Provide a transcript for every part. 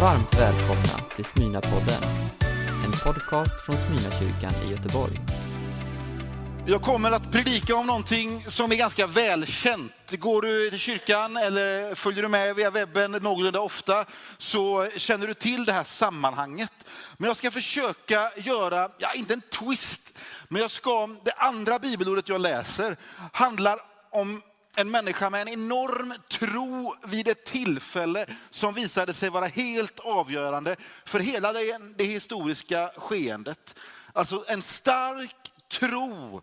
Varmt välkomna till Smyrnapodden, en podcast från Smyrnakyrkan i Göteborg. Jag kommer att predika om någonting som är ganska välkänt. Går du till kyrkan eller följer du med via webben någorlunda ofta så känner du till det här sammanhanget. Men jag ska försöka göra, ja inte en twist, men jag ska, det andra bibelordet jag läser handlar om en människa med en enorm tro vid ett tillfälle som visade sig vara helt avgörande för hela det, det historiska skeendet. Alltså en stark tro.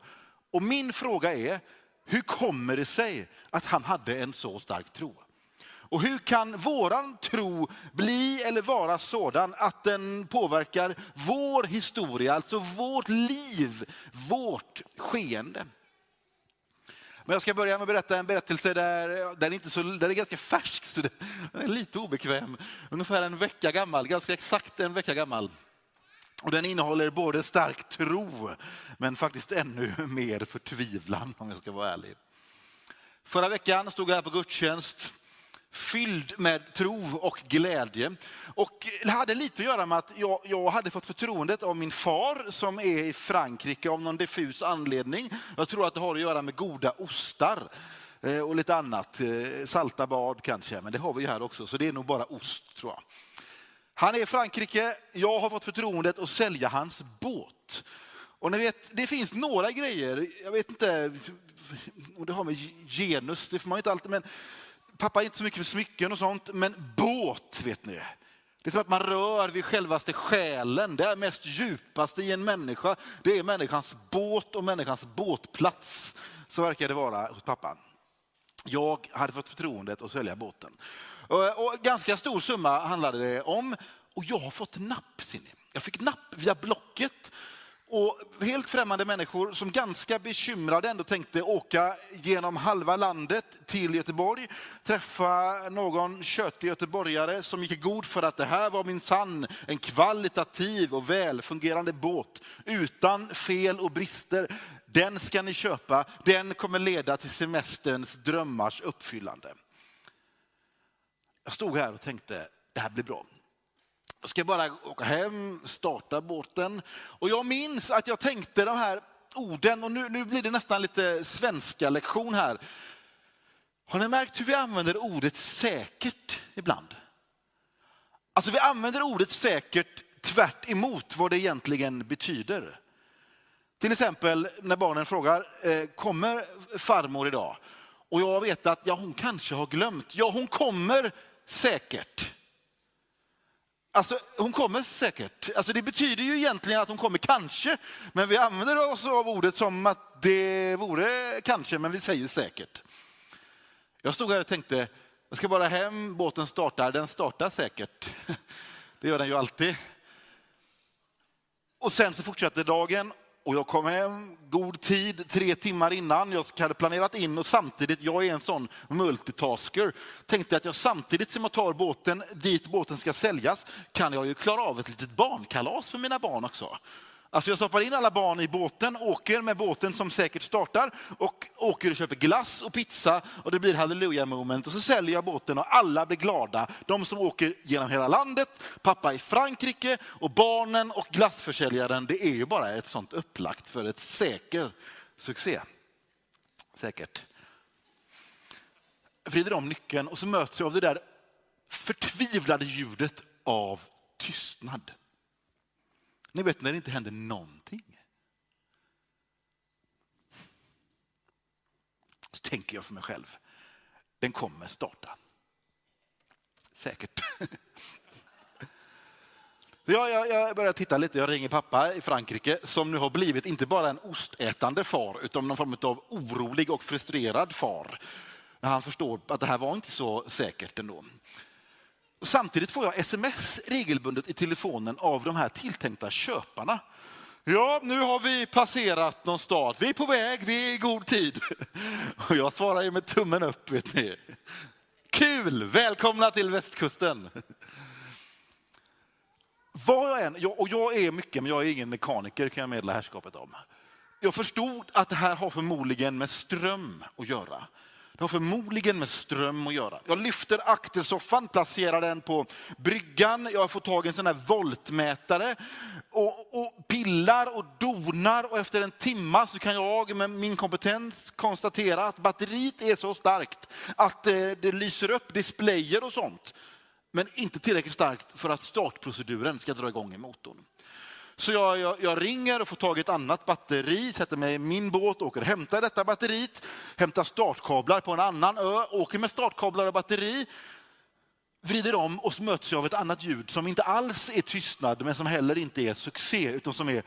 Och min fråga är, hur kommer det sig att han hade en så stark tro? Och hur kan våran tro bli eller vara sådan att den påverkar vår historia, alltså vårt liv, vårt skeende? Men jag ska börja med att berätta en berättelse där den är, inte så, den är ganska färsk, så den är lite obekväm. Ungefär en vecka gammal, ganska exakt en vecka gammal. Och den innehåller både stark tro, men faktiskt ännu mer förtvivlan om jag ska vara ärlig. Förra veckan stod jag här på gudstjänst fylld med tro och glädje. Och det hade lite att göra med att jag, jag, hade fått förtroendet av min far som är i Frankrike av någon diffus anledning. Jag tror att det har att göra med goda ostar eh, och lite annat. Eh, salta bad kanske, men det har vi ju här också, så det är nog bara ost tror jag. Han är i Frankrike, jag har fått förtroendet att sälja hans båt. Och ni vet, det finns några grejer, jag vet inte om det har med genus, det får man ju inte alltid, men pappa är inte så mycket för smycken och sånt, men båt vet ni. Det är som att man rör vid självaste själen, det är mest djupaste i en människa. Det är människans båt och människans båtplats. Så verkar det vara hos pappan. Jag hade fått förtroendet att sälja båten. Och, ganska stor summa handlade det om. Och jag har fått napp. Jag fick napp via Blocket och helt främmande människor som ganska bekymrade ändå tänkte åka genom halva landet till Göteborg, träffa någon köttig göteborgare som gick i god för att det här var min sann en kvalitativ och välfungerande båt utan fel och brister. Den ska ni köpa, den kommer leda till semesterns drömmars uppfyllande. Jag stod här och tänkte, det här blir bra. Jag ska bara åka hem, starta båten. Och jag minns att jag tänkte de här orden, och nu, nu blir det nästan lite svenska lektion här. Har ni märkt hur vi använder ordet säkert ibland? Alltså vi använder ordet säkert tvärt emot vad det egentligen betyder. Till exempel när barnen frågar, eh, kommer farmor idag? Och jag vet att ja, hon kanske har glömt. Ja, hon kommer säkert. Alltså, hon kommer säkert. Alltså, det betyder ju egentligen att hon kommer kanske, men vi använder oss av ordet som att det vore kanske, men vi säger säkert. Jag stod här och tänkte, jag ska bara hem, båten startar, den startar säkert. Det gör den ju alltid. Och sen så fortsätter dagen och jag kom hem god tid, tre timmar innan. Jag hade planerat in och samtidigt, jag är en sån multitasker, tänkte att jag samtidigt som jag tar båten dit båten ska säljas kan jag ju klara av ett litet barnkalas för mina barn också. Alltså jag stoppar in alla barn i båten, åker med båten som säkert startar och åker och köper glass och pizza och det blir halleluja moment och så säljer jag båten och alla blir glada. De som åker genom hela landet, pappa i Frankrike och barnen och glassförsäljaren. Det är ju bara ett sånt upplagt för ett säker succé. Säkert. Jag vrider om nyckeln och så möts jag av det där förtvivlade ljudet av tystnad. Ni vet när det inte händer någonting. Så tänker jag för mig själv, den kommer starta. Säkert. Jag, jag, jag börjar titta lite, jag ringer pappa i Frankrike som nu har blivit inte bara en ostätande far utan någon form av orolig och frustrerad far. När han förstår att det här var inte så säkert ändå. Samtidigt får jag sms regelbundet i telefonen av de här tilltänkta köparna. Ja, nu har vi passerat någon stad. Vi är på väg, vi är i god tid. Och jag svarar ju med tummen upp, vet ni. Kul! Välkomna till västkusten. Vad jag än, och jag är mycket, men jag är ingen mekaniker kan jag meddela herrskapet om. Jag förstod att det här har förmodligen med ström att göra. Det har förmodligen med ström att göra. Jag lyfter aktersoffan, placerar den på bryggan. Jag får tag i en sån här voltmätare och, och pillar och donar och efter en timma så kan jag med min kompetens konstatera att batteriet är så starkt att det, det lyser upp displayer och sånt. Men inte tillräckligt starkt för att startproceduren ska dra igång i motorn. Så jag, jag, jag, ringer och får tag i ett annat batteri, sätter mig i min båt, åker och hämtar detta batteriet, hämtar startkablar på en annan ö, åker med startkablar och batteri, vrider om och så möts jag av ett annat ljud som inte alls är tystnad men som heller inte är succé utan som är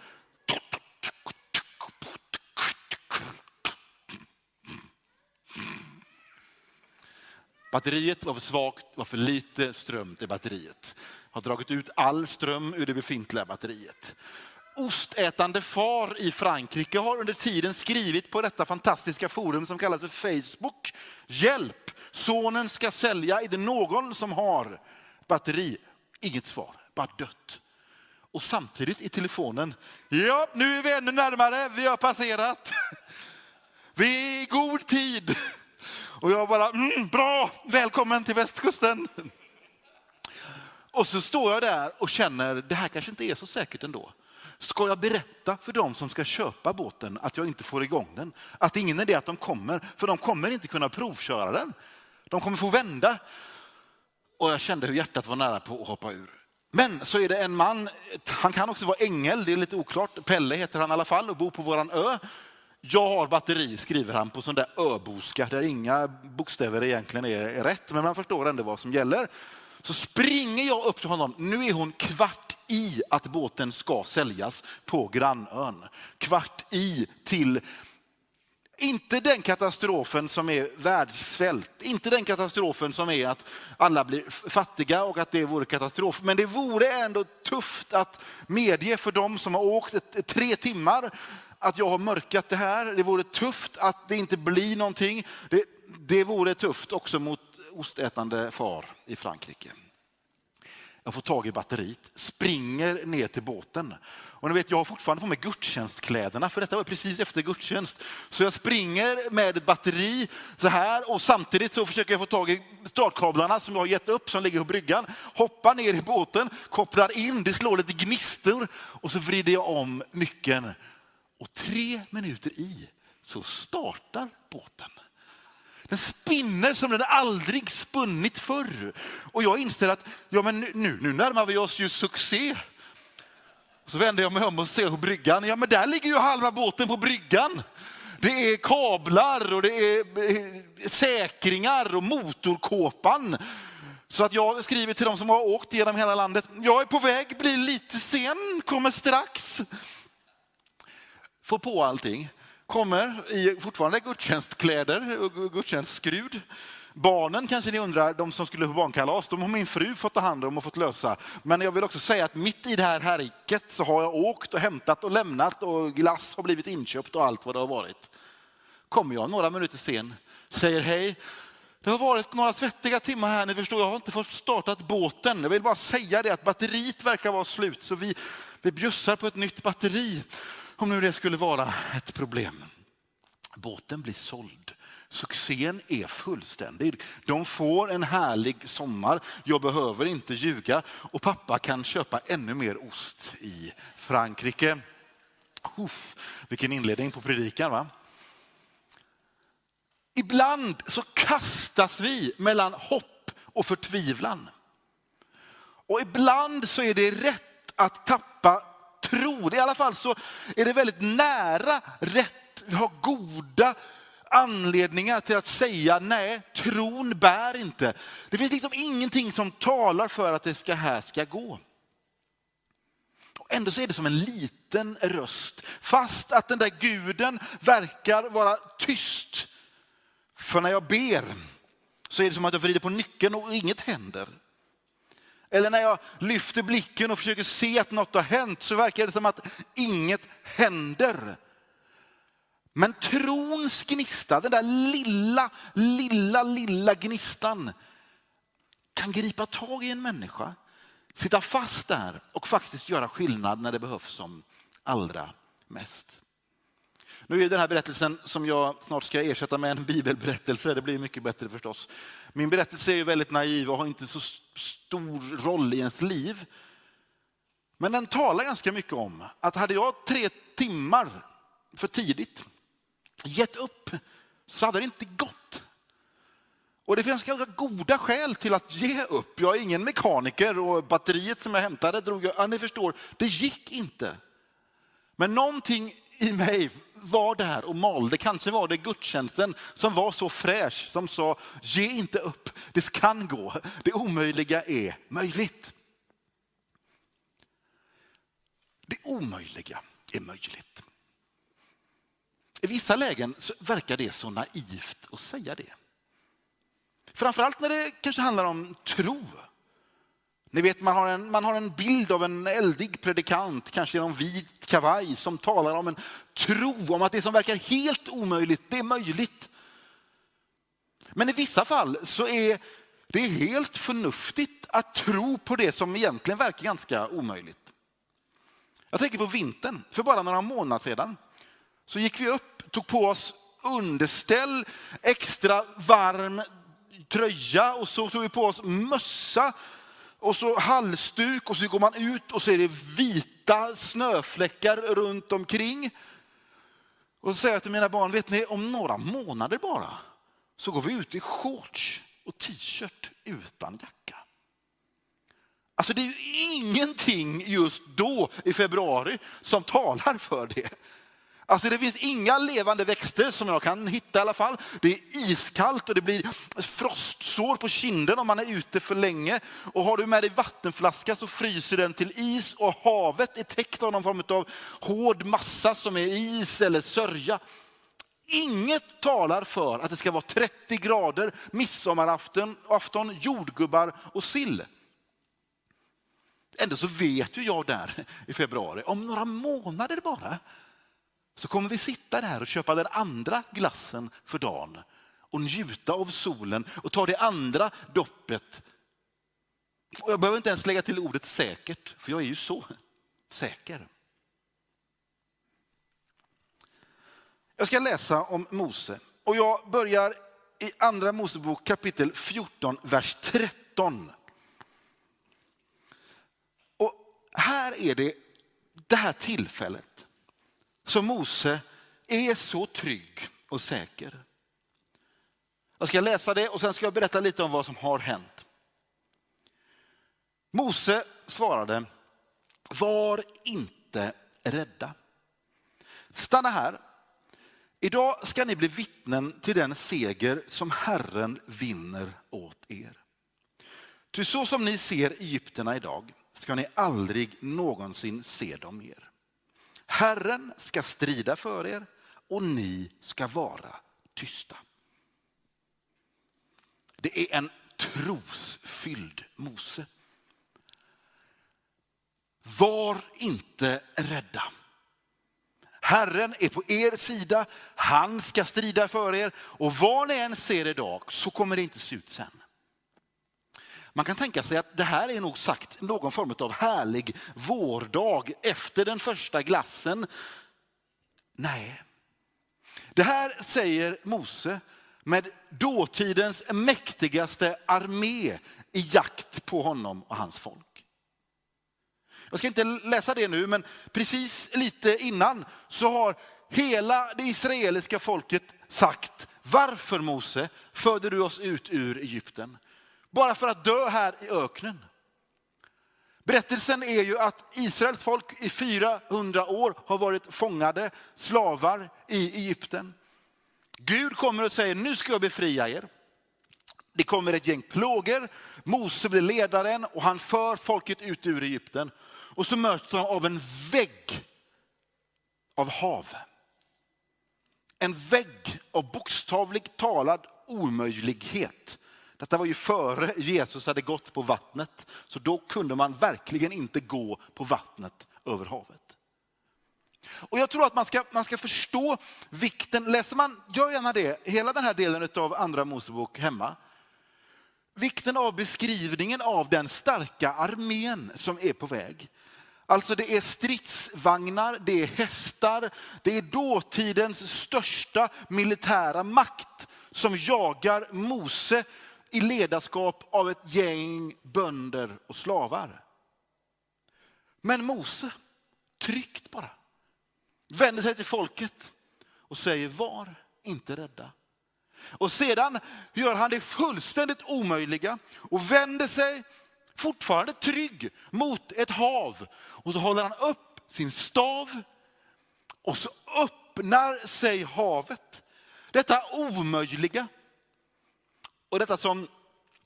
Batteriet var för svagt, var för lite ström till batteriet har dragit ut all ström ur det befintliga batteriet. Ostätande far i Frankrike har under tiden skrivit på detta fantastiska forum som kallas för Facebook. Hjälp! Sonen ska sälja. Är det någon som har batteri? Inget svar, bara dött. Och samtidigt i telefonen. Ja, nu är vi ännu närmare. Vi har passerat. Vi är i god tid. Och jag bara, mm, bra, välkommen till västkusten. Och så står jag där och känner, det här kanske inte är så säkert ändå. Ska jag berätta för dem som ska köpa båten att jag inte får igång den? Att det är ingen idé att de kommer, för de kommer inte kunna provköra den. De kommer få vända. Och jag kände hur hjärtat var nära på att hoppa ur. Men så är det en man, han kan också vara ängel, det är lite oklart. Pelle heter han i alla fall och bor på våran ö. Jag har batteri, skriver han på sån där öboska där inga bokstäver egentligen är rätt, men man förstår ändå vad som gäller. Så springer jag upp till honom. Nu är hon kvart i att båten ska säljas på grannön. Kvart i till inte den katastrofen som är världssvält, inte den katastrofen som är att alla blir fattiga och att det vore katastrof. Men det vore ändå tufft att medge för dem som har åkt tre timmar att jag har mörkat det här. Det vore tufft att det inte blir någonting. Det, det vore tufft också mot ostätande far i Frankrike. Jag får tag i batteriet, springer ner till båten. Och ni vet, jag har fortfarande på mig gudstjänstkläderna, för detta var precis efter gudstjänst. Så jag springer med ett batteri så här och samtidigt så försöker jag få tag i startkablarna som jag har gett upp som ligger på bryggan. Hoppar ner i båten, kopplar in, det slår lite gnistor och så vrider jag om nyckeln. Och tre minuter i så startar båten. Den spinner som den aldrig spunnit förr. Och jag inser att ja, men nu, nu närmar vi oss ju succé. Så vänder jag mig om och ser på bryggan. Ja, men där ligger ju halva båten på bryggan. Det är kablar och det är eh, säkringar och motorkåpan. Så att jag skriver till de som har åkt genom hela landet. Jag är på väg, blir lite sen, kommer strax. Får på allting kommer i fortfarande gudstjänstkläder och gudstjänstskrud. Barnen kanske ni undrar, de som skulle på barnkalas, de har min fru fått ta hand om och fått lösa. Men jag vill också säga att mitt i det här härriket så har jag åkt och hämtat och lämnat och glass har blivit inköpt och allt vad det har varit. Kommer jag några minuter sen, säger hej. Det har varit några svettiga timmar här, ni förstår, jag har inte fått startat båten. Jag vill bara säga det att batteriet verkar vara slut så vi, vi bjussar på ett nytt batteri. Om nu det skulle vara ett problem. Båten blir såld. Succén är fullständig. De får en härlig sommar. Jag behöver inte ljuga och pappa kan köpa ännu mer ost i Frankrike. Uff, vilken inledning på predikan va? Ibland så kastas vi mellan hopp och förtvivlan. Och ibland så är det rätt att tappa tror. I alla fall så är det väldigt nära rätt. Vi har goda anledningar till att säga nej, tron bär inte. Det finns liksom ingenting som talar för att det ska, här ska gå. Och ändå så är det som en liten röst, fast att den där guden verkar vara tyst. För när jag ber så är det som att jag vrider på nyckeln och inget händer. Eller när jag lyfter blicken och försöker se att något har hänt så verkar det som att inget händer. Men trons gnista, den där lilla, lilla, lilla gnistan kan gripa tag i en människa, sitta fast där och faktiskt göra skillnad när det behövs som allra mest. Nu är den här berättelsen som jag snart ska ersätta med en bibelberättelse, det blir mycket bättre förstås. Min berättelse är ju väldigt naiv och har inte så stor roll i ens liv. Men den talar ganska mycket om att hade jag tre timmar för tidigt gett upp så hade det inte gått. Och det finns ganska goda skäl till att ge upp. Jag är ingen mekaniker och batteriet som jag hämtade drog jag, ja, ni förstår, det gick inte. Men någonting i mig var där och malde. Kanske var det gudstjänsten som var så fräsch som sa, ge inte upp, det kan gå, det omöjliga är möjligt. Det omöjliga är möjligt. I vissa lägen verkar det så naivt att säga det. Framförallt när det kanske handlar om tro. Ni vet, man har, en, man har en bild av en eldig predikant, kanske genom vit kavaj, som talar om en tro, om att det som verkar helt omöjligt, det är möjligt. Men i vissa fall så är det helt förnuftigt att tro på det som egentligen verkar ganska omöjligt. Jag tänker på vintern, för bara några månader sedan så gick vi upp, tog på oss underställ, extra varm tröja och så tog vi på oss mössa och så halsduk och så går man ut och så är det vita snöfläckar runt omkring. Och så säger jag till mina barn, vet ni om några månader bara så går vi ut i shorts och t-shirt utan jacka. Alltså det är ju ingenting just då i februari som talar för det. Alltså det finns inga levande växter som jag kan hitta i alla fall. Det är iskallt och det blir frostsår på kinden om man är ute för länge. Och har du med dig vattenflaska så fryser den till is och havet är täckt av någon form av hård massa som är is eller sörja. Inget talar för att det ska vara 30 grader, midsommarafton, afton, jordgubbar och sill. Ändå så vet ju jag där i februari, om några månader bara, så kommer vi sitta där och köpa den andra glassen för dagen och njuta av solen och ta det andra doppet. Och jag behöver inte ens lägga till ordet säkert, för jag är ju så säker. Jag ska läsa om Mose och jag börjar i andra Mosebok kapitel 14, vers 13. Och här är det det här tillfället så Mose är så trygg och säker. Jag ska läsa det och sen ska jag berätta lite om vad som har hänt. Mose svarade, var inte rädda. Stanna här. Idag ska ni bli vittnen till den seger som Herren vinner åt er. Ty så som ni ser Egypterna idag ska ni aldrig någonsin se dem mer. Herren ska strida för er och ni ska vara tysta. Det är en trosfylld Mose. Var inte rädda. Herren är på er sida, han ska strida för er och vad ni än ser idag så kommer det inte se ut sen. Man kan tänka sig att det här är nog sagt någon form av härlig vårdag efter den första glassen. Nej, det här säger Mose med dåtidens mäktigaste armé i jakt på honom och hans folk. Jag ska inte läsa det nu, men precis lite innan så har hela det israeliska folket sagt, varför Mose förde du oss ut ur Egypten? Bara för att dö här i öknen. Berättelsen är ju att Israels folk i 400 år har varit fångade slavar i Egypten. Gud kommer och säger, nu ska jag befria er. Det kommer ett gäng plågor, Mose blir ledaren och han för folket ut ur Egypten. Och så möts de av en vägg av hav. En vägg av bokstavligt talad omöjlighet. Detta var ju före Jesus hade gått på vattnet, så då kunde man verkligen inte gå på vattnet över havet. Och jag tror att man ska, man ska förstå vikten, läser man, gör gärna det, hela den här delen av andra Mosebok hemma. Vikten av beskrivningen av den starka armén som är på väg. Alltså det är stridsvagnar, det är hästar, det är dåtidens största militära makt som jagar Mose i ledarskap av ett gäng bönder och slavar. Men Mose, tryggt bara, vänder sig till folket och säger var inte rädda. Och sedan gör han det fullständigt omöjliga och vänder sig fortfarande trygg mot ett hav. Och så håller han upp sin stav och så öppnar sig havet. Detta omöjliga. Och detta som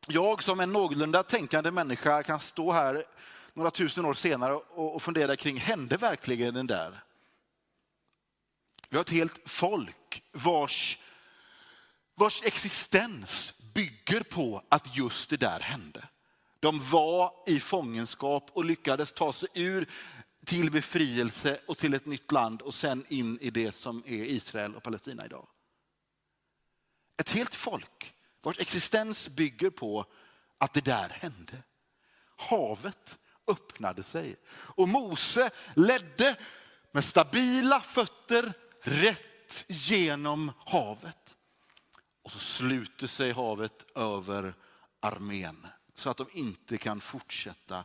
jag som en någorlunda tänkande människa kan stå här några tusen år senare och fundera kring, hände verkligen den där? Vi har ett helt folk vars, vars existens bygger på att just det där hände. De var i fångenskap och lyckades ta sig ur till befrielse och till ett nytt land och sen in i det som är Israel och Palestina idag. Ett helt folk vars existens bygger på att det där hände. Havet öppnade sig och Mose ledde med stabila fötter rätt genom havet. Och så sluter sig havet över armén så att de inte kan fortsätta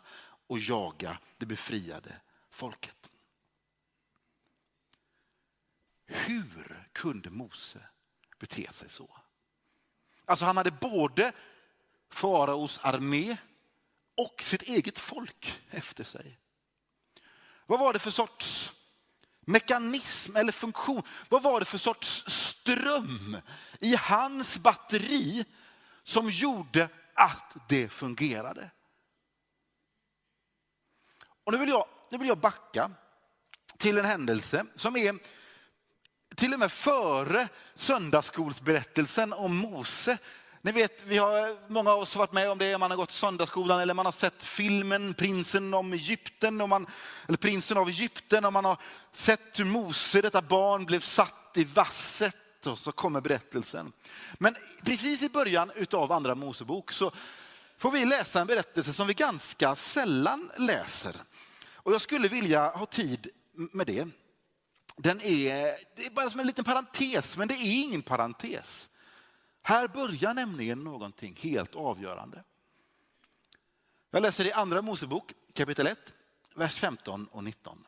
att jaga det befriade folket. Hur kunde Mose bete sig så? Alltså han hade både faraos armé och sitt eget folk efter sig. Vad var det för sorts mekanism eller funktion? Vad var det för sorts ström i hans batteri som gjorde att det fungerade? Och nu vill jag, nu vill jag backa till en händelse som är till och med före söndagsskolsberättelsen om Mose. Ni vet, vi har, många av oss har varit med om det, man har gått söndagsskolan eller man har sett filmen Prinsen om Egypten, och man, eller Prinsen av Egypten och man har sett hur Mose, detta barn, blev satt i vasset och så kommer berättelsen. Men precis i början av andra Mosebok så får vi läsa en berättelse som vi ganska sällan läser. Och jag skulle vilja ha tid med det den är, det är bara som en liten parentes, men det är ingen parentes. Här börjar nämligen någonting helt avgörande. Jag läser i Andra Mosebok kapitel 1, vers 15 och 19.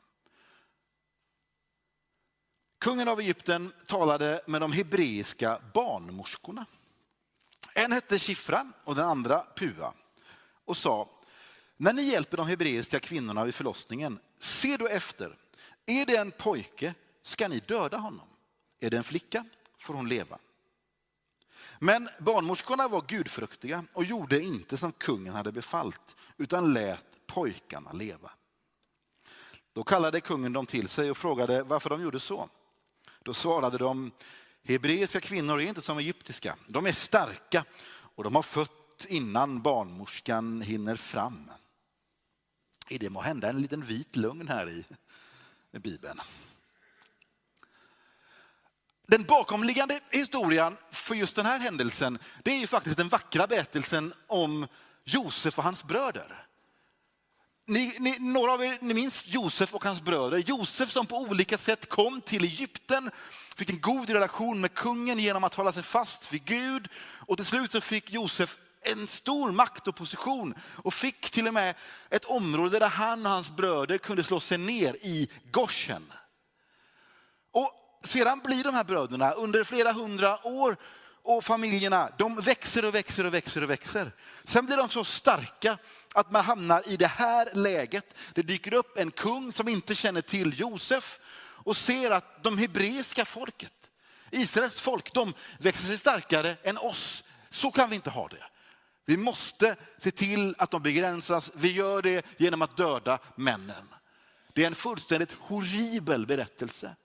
Kungen av Egypten talade med de hebreiska barnmorskorna. En hette Shifra och den andra Pua och sa, när ni hjälper de hebreiska kvinnorna vid förlossningen, se då efter är det en pojke ska ni döda honom. Är det en flicka får hon leva. Men barnmorskorna var gudfruktiga och gjorde inte som kungen hade befallt utan lät pojkarna leva. Då kallade kungen dem till sig och frågade varför de gjorde så. Då svarade de, hebreiska kvinnor är inte som egyptiska. De är starka och de har fött innan barnmorskan hinner fram. Är det må hända en liten vit lögn här i Bibeln. Den bakomliggande historien för just den här händelsen, det är ju faktiskt den vackra berättelsen om Josef och hans bröder. Ni, ni, några av er ni minns Josef och hans bröder. Josef som på olika sätt kom till Egypten, fick en god relation med kungen genom att hålla sig fast vid Gud. Och till slut så fick Josef en stor makt och position och fick till och med ett område där han och hans bröder kunde slå sig ner i Goshen. Och sedan blir de här bröderna under flera hundra år och familjerna, de växer och växer och växer och växer. Sen blir de så starka att man hamnar i det här läget. Det dyker upp en kung som inte känner till Josef och ser att de hebreiska folket, Israels folk, de växer sig starkare än oss. Så kan vi inte ha det. Vi måste se till att de begränsas. Vi gör det genom att döda männen. Det är en fullständigt horribel berättelse.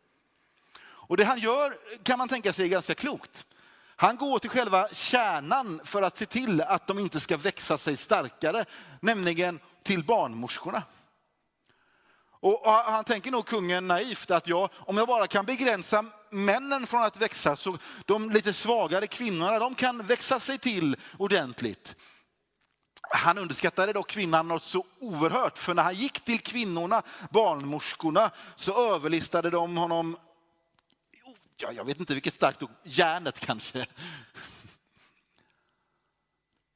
Och det han gör kan man tänka sig är ganska klokt. Han går till själva kärnan för att se till att de inte ska växa sig starkare, nämligen till barnmorskorna. Och han tänker nog kungen naivt att ja, om jag bara kan begränsa männen från att växa så de lite svagare kvinnorna de kan växa sig till ordentligt. Han underskattade dock kvinnan något så oerhört, för när han gick till kvinnorna, barnmorskorna, så överlistade de honom, ja, jag vet inte vilket starkt ord, järnet kanske.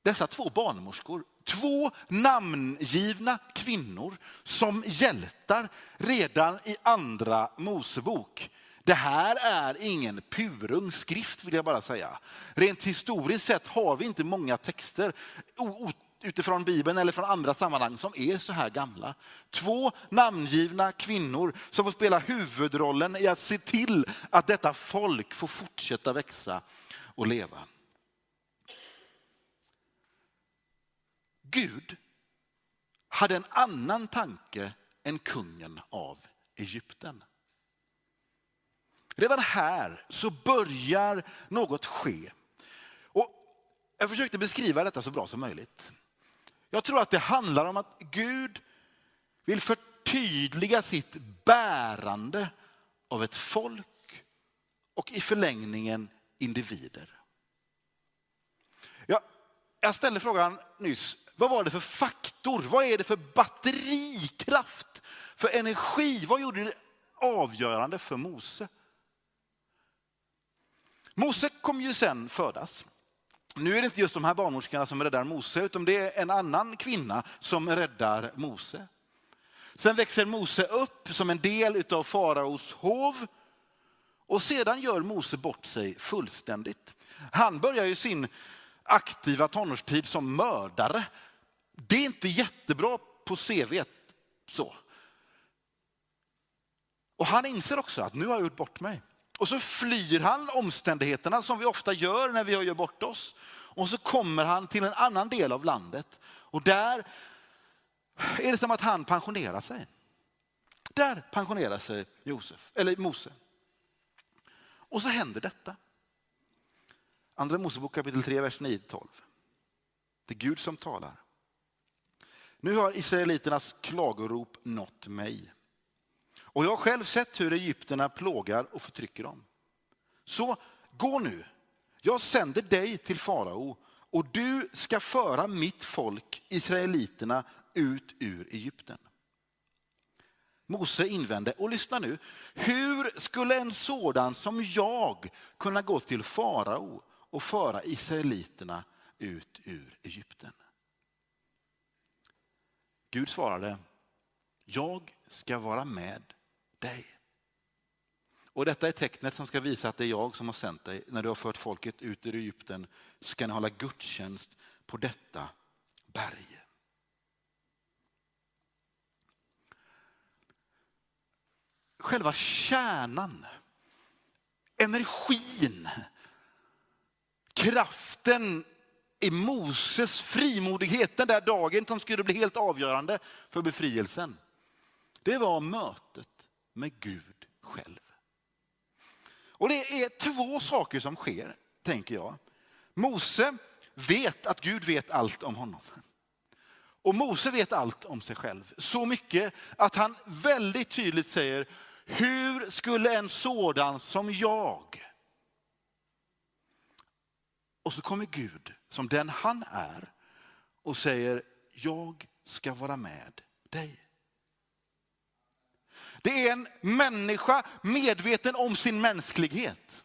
Dessa två barnmorskor, två namngivna kvinnor som hjältar redan i andra Mosebok. Det här är ingen purung skrift vill jag bara säga. Rent historiskt sett har vi inte många texter utifrån Bibeln eller från andra sammanhang som är så här gamla. Två namngivna kvinnor som får spela huvudrollen i att se till att detta folk får fortsätta växa och leva. Gud hade en annan tanke än kungen av Egypten. Redan här så börjar något ske. Och jag försökte beskriva detta så bra som möjligt. Jag tror att det handlar om att Gud vill förtydliga sitt bärande av ett folk och i förlängningen individer. Jag, jag ställde frågan nyss, vad var det för faktor? Vad är det för batterikraft? För energi? Vad gjorde det avgörande för Mose? Mose kom ju sen födas. Nu är det inte just de här barnmorskorna som räddar Mose, utan det är en annan kvinna som räddar Mose. Sen växer Mose upp som en del av faraos hov och sedan gör Mose bort sig fullständigt. Han börjar ju sin aktiva tonårstid som mördare. Det är inte jättebra på CV. Så. Och han inser också att nu har jag gjort bort mig. Och så flyr han omständigheterna som vi ofta gör när vi gör bort oss. Och så kommer han till en annan del av landet och där är det som att han pensionerar sig. Där pensionerar sig Josef, eller Mose. Och så händer detta. Andra Mosebok kapitel 3, vers 9-12. Det är Gud som talar. Nu har israeliternas klagorop nått mig. Och jag har själv sett hur egyptierna plågar och förtrycker dem. Så gå nu, jag sänder dig till farao och du ska föra mitt folk, israeliterna, ut ur Egypten. Mose invände, och lyssna nu, hur skulle en sådan som jag kunna gå till farao och föra israeliterna ut ur Egypten? Gud svarade, jag ska vara med dig. Och detta är tecknet som ska visa att det är jag som har sänt dig. När du har fört folket ut ur Egypten ska ni hålla gudstjänst på detta berg. Själva kärnan, energin, kraften i Moses frimodighet den där dagen som skulle bli helt avgörande för befrielsen. Det var mötet med Gud själv. Och det är två saker som sker, tänker jag. Mose vet att Gud vet allt om honom. Och Mose vet allt om sig själv. Så mycket att han väldigt tydligt säger, hur skulle en sådan som jag och så kommer Gud som den han är och säger, jag ska vara med dig. Det är en människa medveten om sin mänsklighet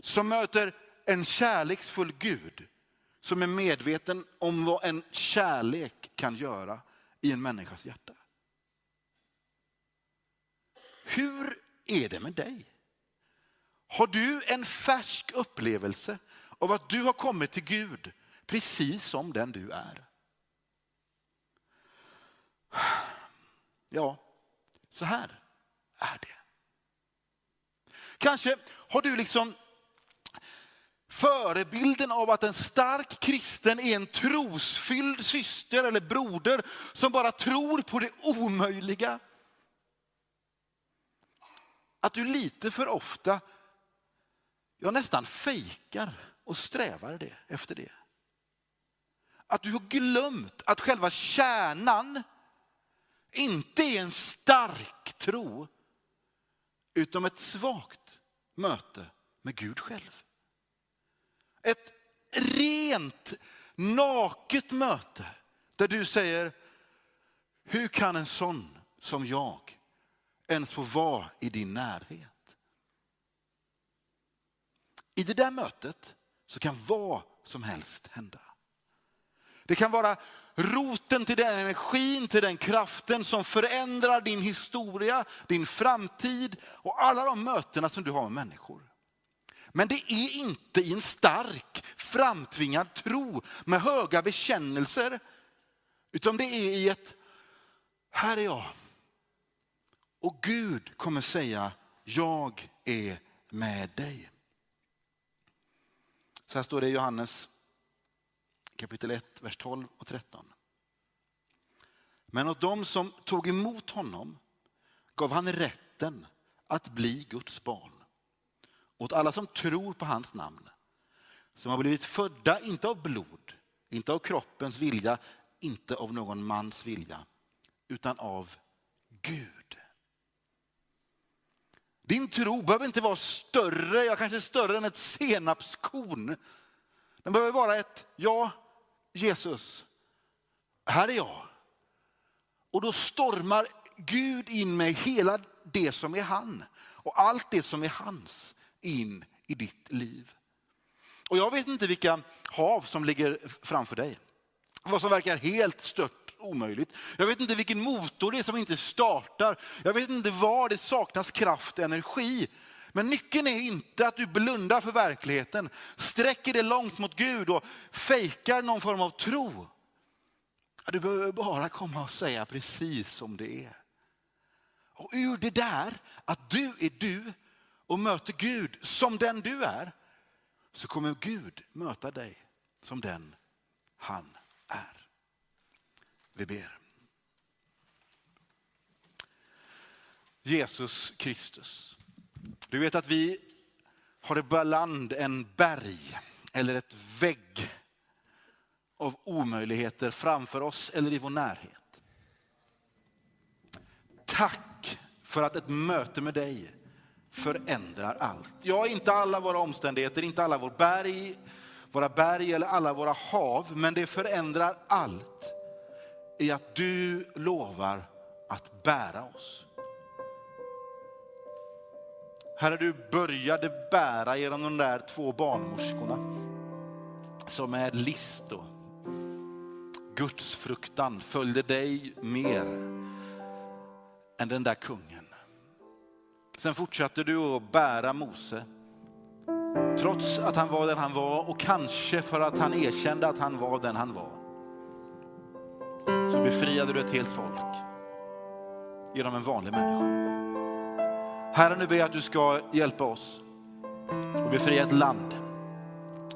som möter en kärleksfull Gud som är medveten om vad en kärlek kan göra i en människas hjärta. Hur är det med dig? Har du en färsk upplevelse av att du har kommit till Gud precis som den du är? Ja, så här är det. Kanske har du liksom förebilden av att en stark kristen är en trosfylld syster eller broder som bara tror på det omöjliga. Att du lite för ofta, jag nästan fejkar och strävar det, efter det. Att du har glömt att själva kärnan inte i en stark tro utan ett svagt möte med Gud själv. Ett rent naket möte där du säger, hur kan en sån som jag ens få vara i din närhet? I det där mötet så kan vad som helst hända. Det kan vara roten till den energin, till den kraften som förändrar din historia, din framtid och alla de mötena som du har med människor. Men det är inte i en stark framtvingad tro med höga bekännelser, utan det är i ett, här är jag. Och Gud kommer säga, jag är med dig. Så här står det i Johannes kapitel 1, vers 12 och 13. Men åt dem som tog emot honom gav han rätten att bli Guds barn. Åt alla som tror på hans namn. Som har blivit födda, inte av blod, inte av kroppens vilja, inte av någon mans vilja, utan av Gud. Din tro behöver inte vara större, ja kanske större än ett senapskorn. Den behöver vara ett, ja Jesus, här är jag. Och då stormar Gud in med hela det som är han och allt det som är hans in i ditt liv. Och jag vet inte vilka hav som ligger framför dig. Vad som verkar helt stört omöjligt. Jag vet inte vilken motor det är som inte startar. Jag vet inte var det saknas kraft och energi. Men nyckeln är inte att du blundar för verkligheten, sträcker dig långt mot Gud och fejkar någon form av tro. Du behöver bara komma och säga precis som det är. Och ur det där, att du är du och möter Gud som den du är, så kommer Gud möta dig som den han är. Vi ber. Jesus Kristus. Du vet att vi har ibland en berg eller ett vägg av omöjligheter framför oss eller i vår närhet. Tack för att ett möte med dig förändrar allt. Ja, inte alla våra omständigheter, inte alla vår berg, våra berg eller alla våra hav, men det förändrar allt i att du lovar att bära oss. Herre, du började bära genom de där två barnmorskorna som med list och gudsfruktan följde dig mer än den där kungen. Sen fortsatte du att bära Mose. Trots att han var den han var och kanske för att han erkände att han var den han var. Så befriade du ett helt folk genom en vanlig människa. Herre, nu ber jag att du ska hjälpa oss och befria ett land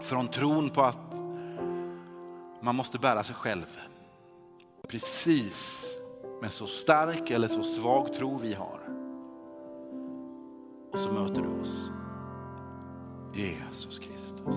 från tron på att man måste bära sig själv. Precis med så stark eller så svag tro vi har. Och så möter du oss. Jesus Kristus.